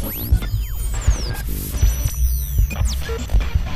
Thank you.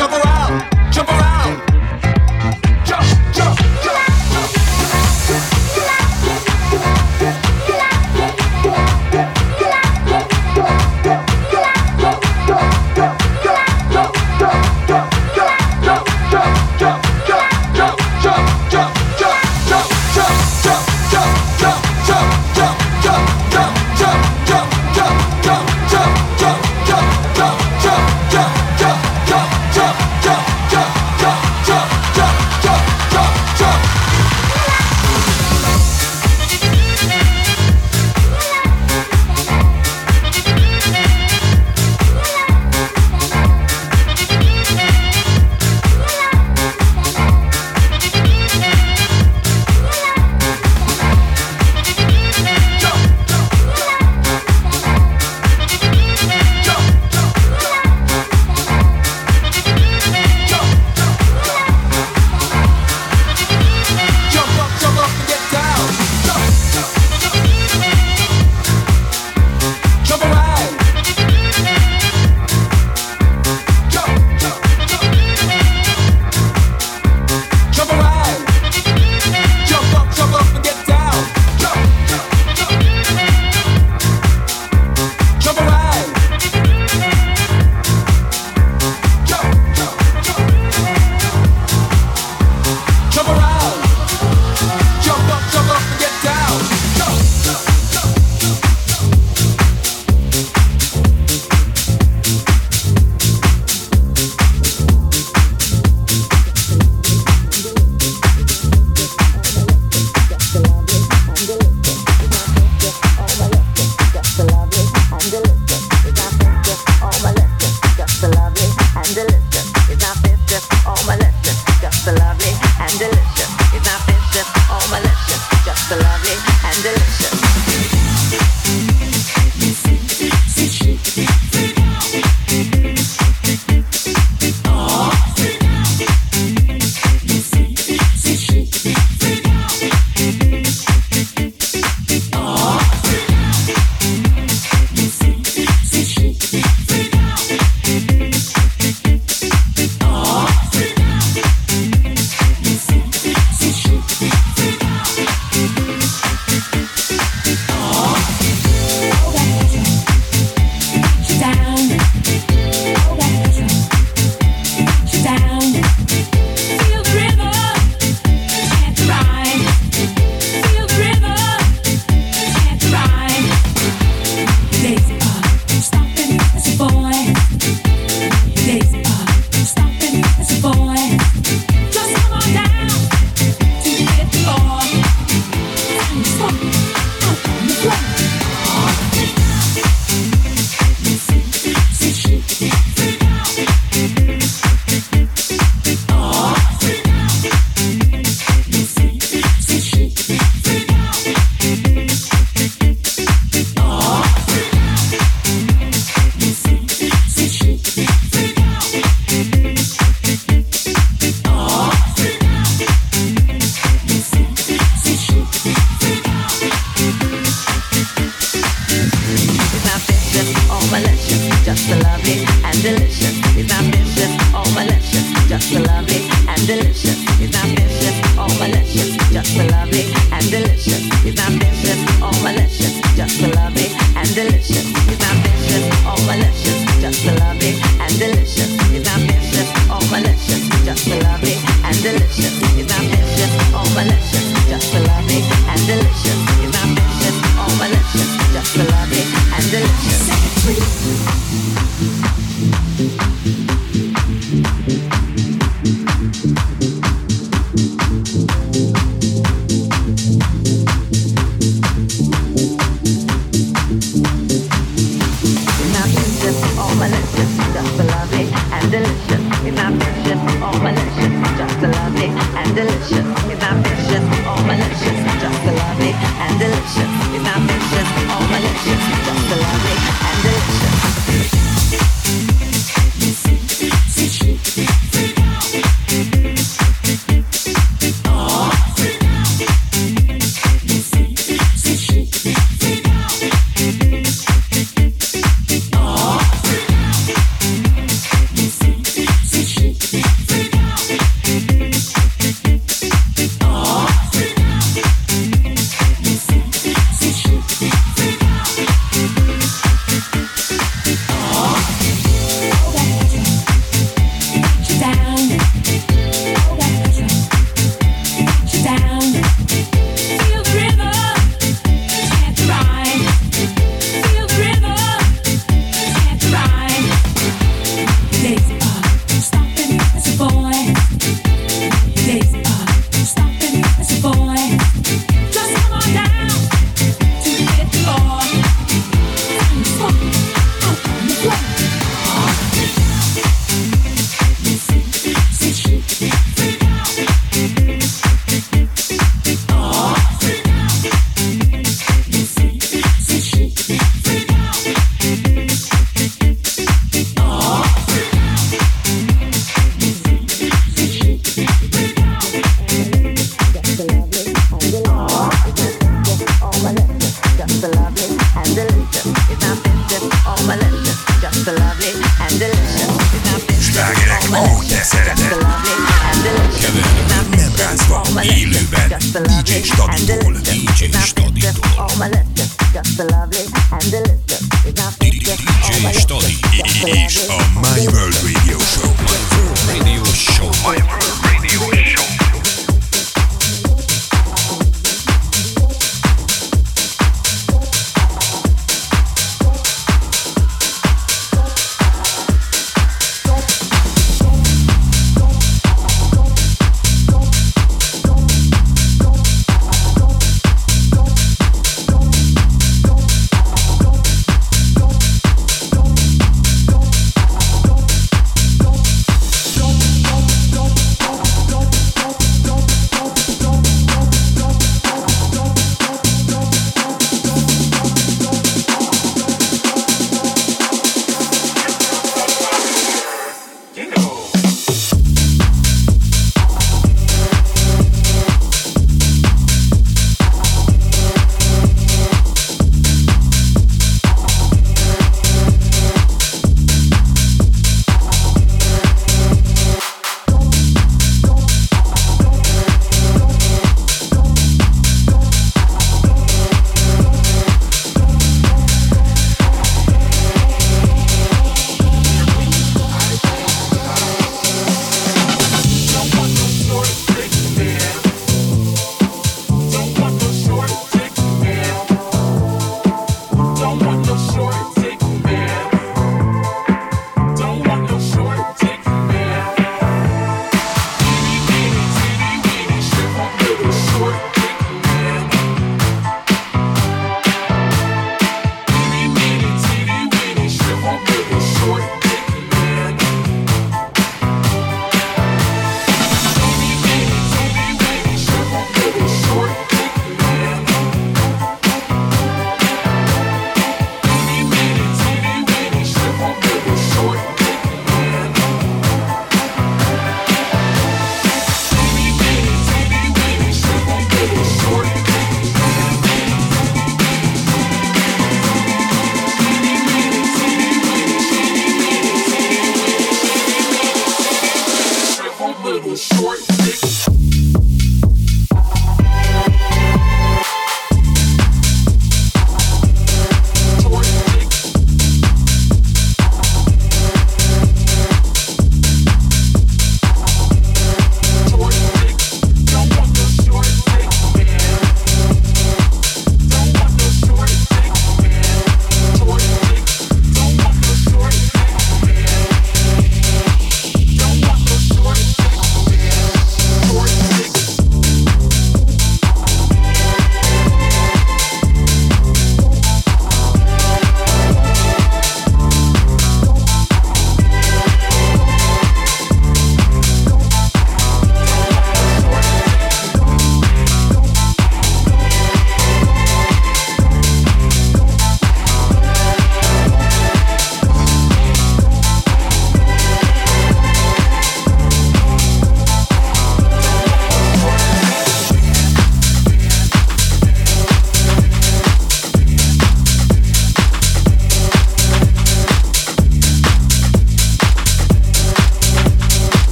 All my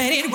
slágerei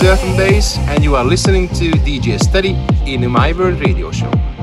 Bass, and you are listening to DJ Steady in My World Radio Show.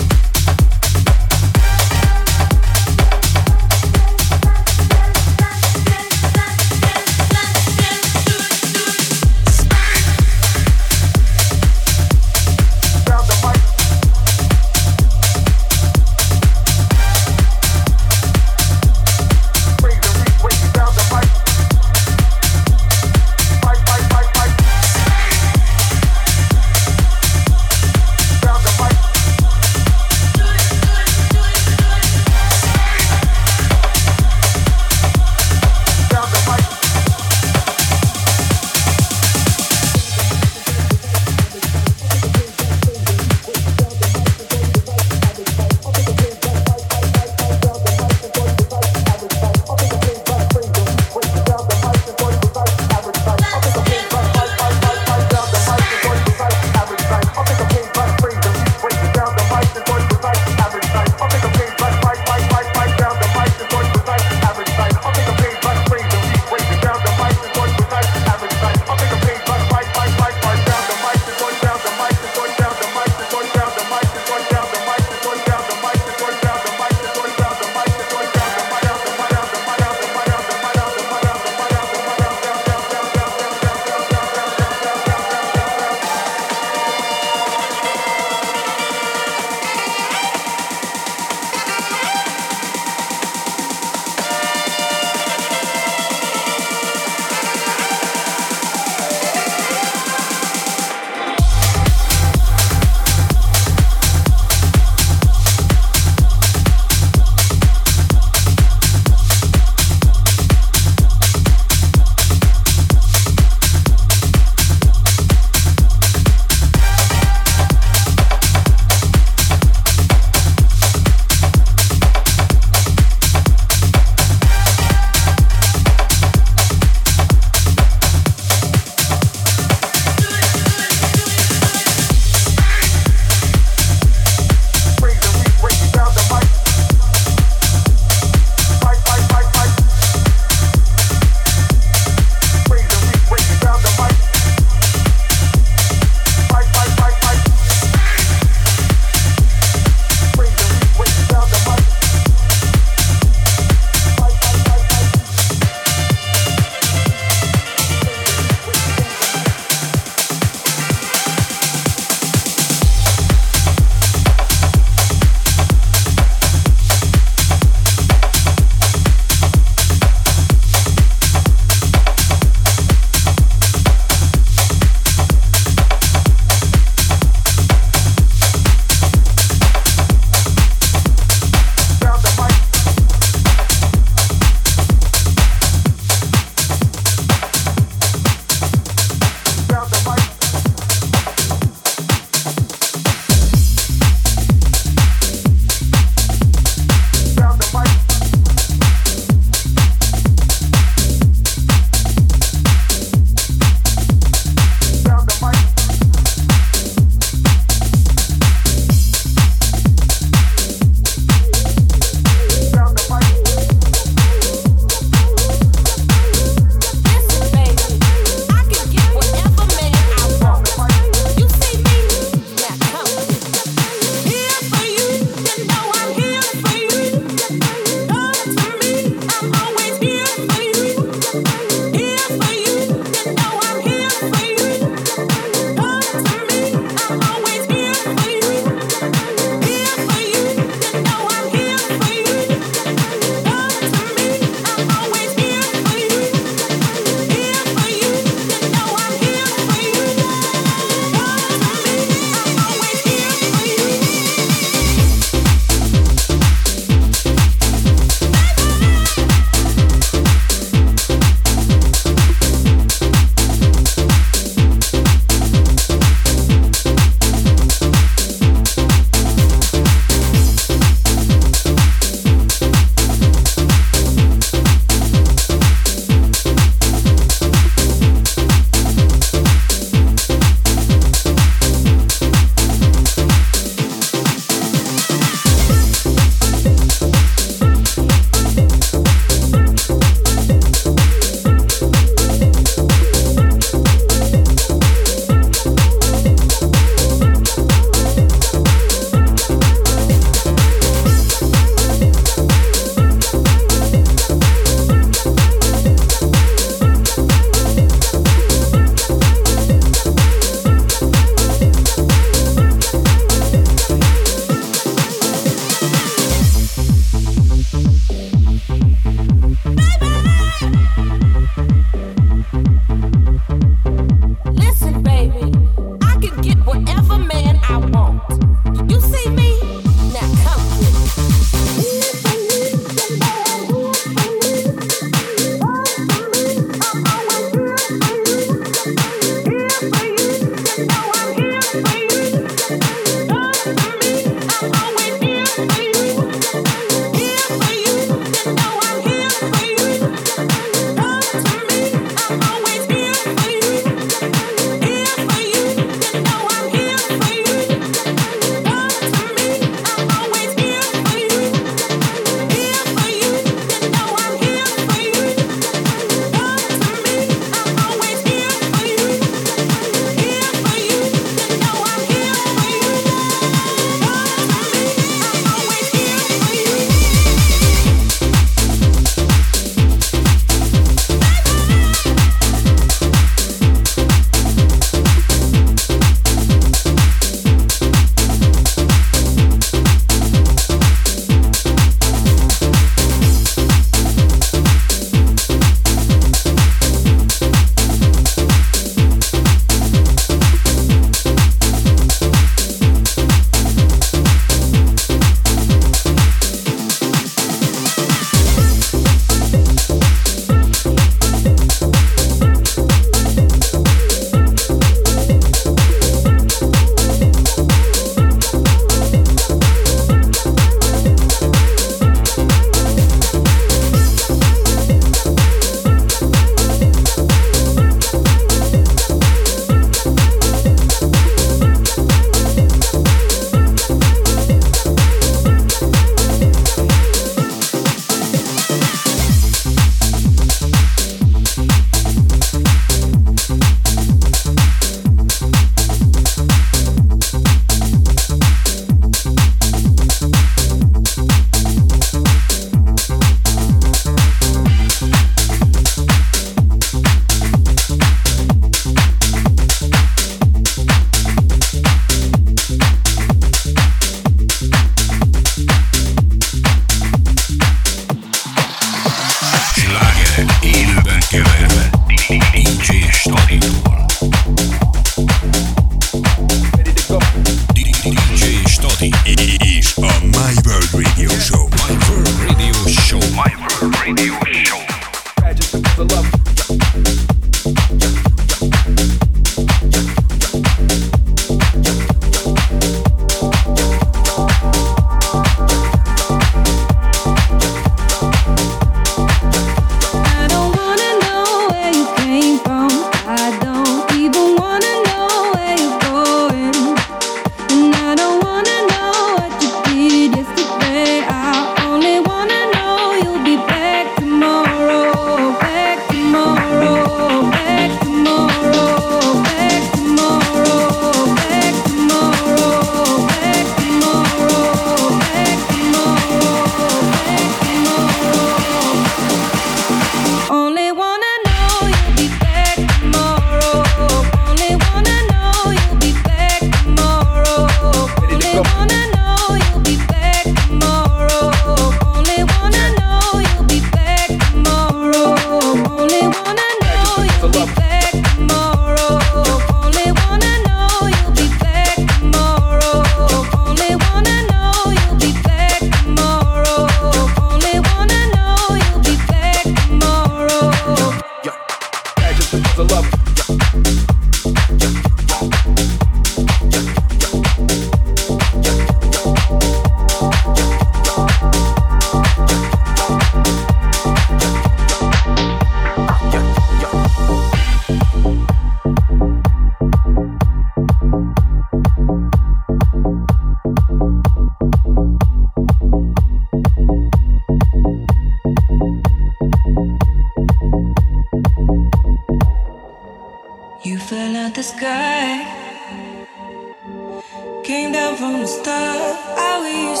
came down from the sky. I was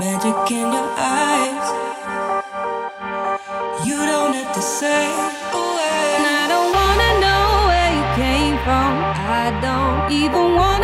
magic in your eyes. You don't have to say a word. I don't wanna know where you came from. I don't even want.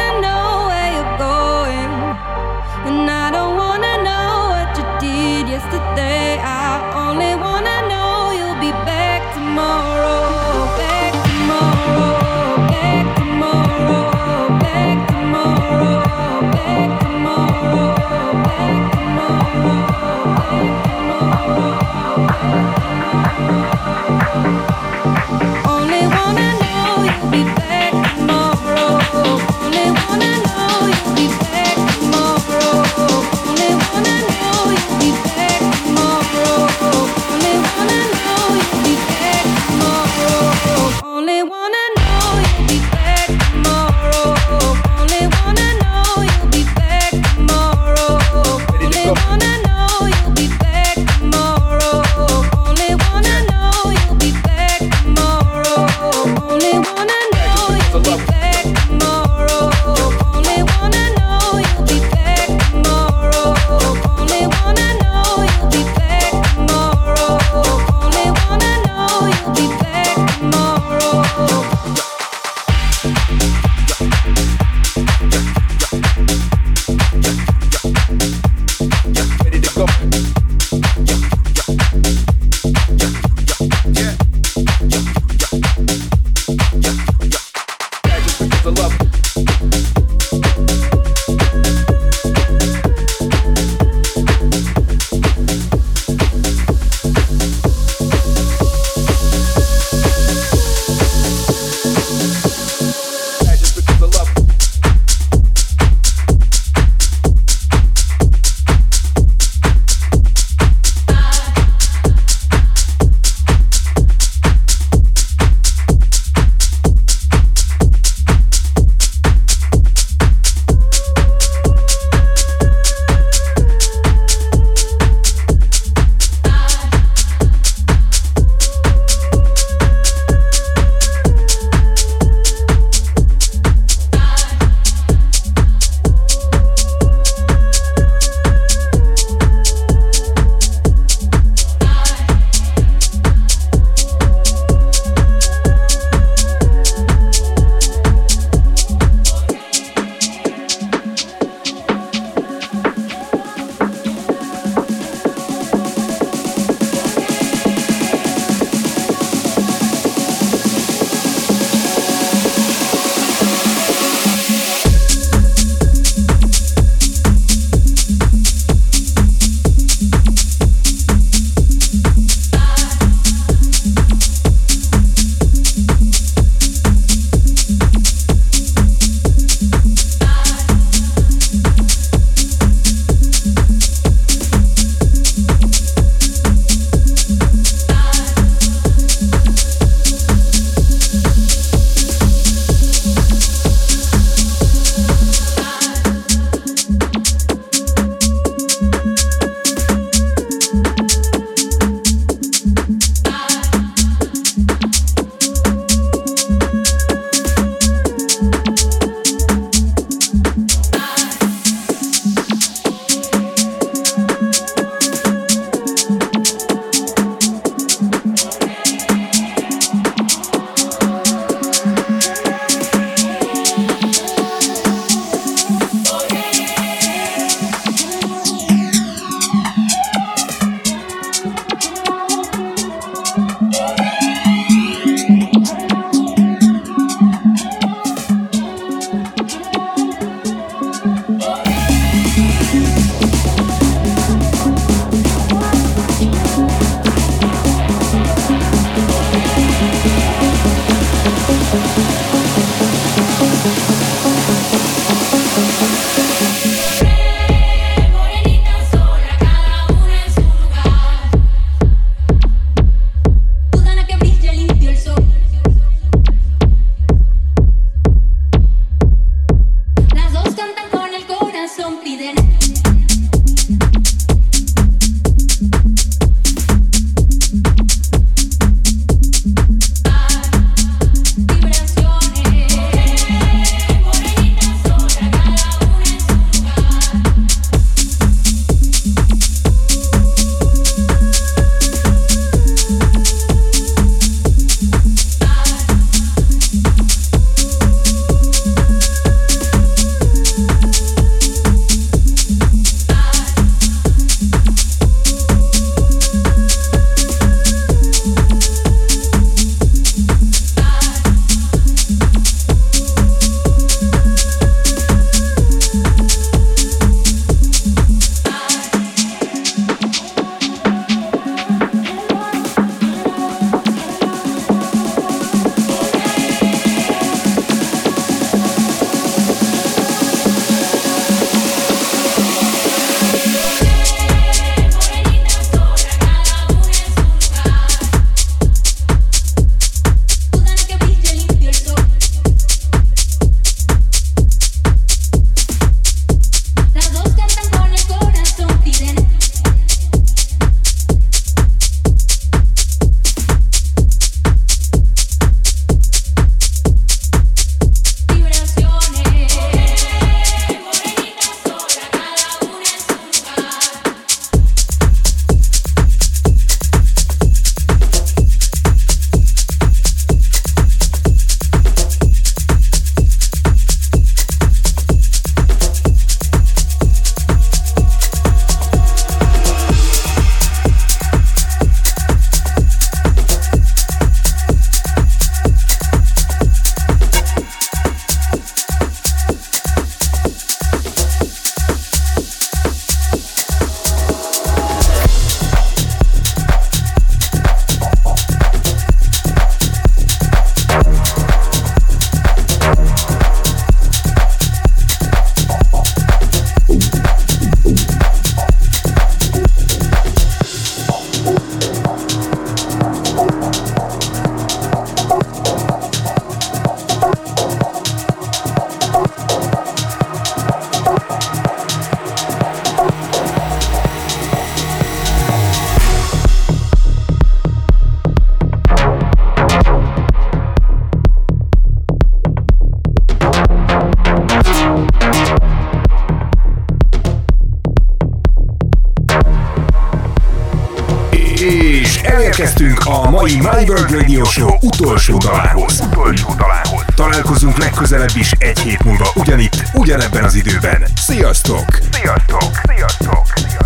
És elérkeztünk a mai World Radio Show utolsó dalához. Utolsó dalához. Találkozunk legközelebb is egy hét múlva ugyanitt, ugyanebben az időben. Sziasztok! Sziasztok! Sziasztok!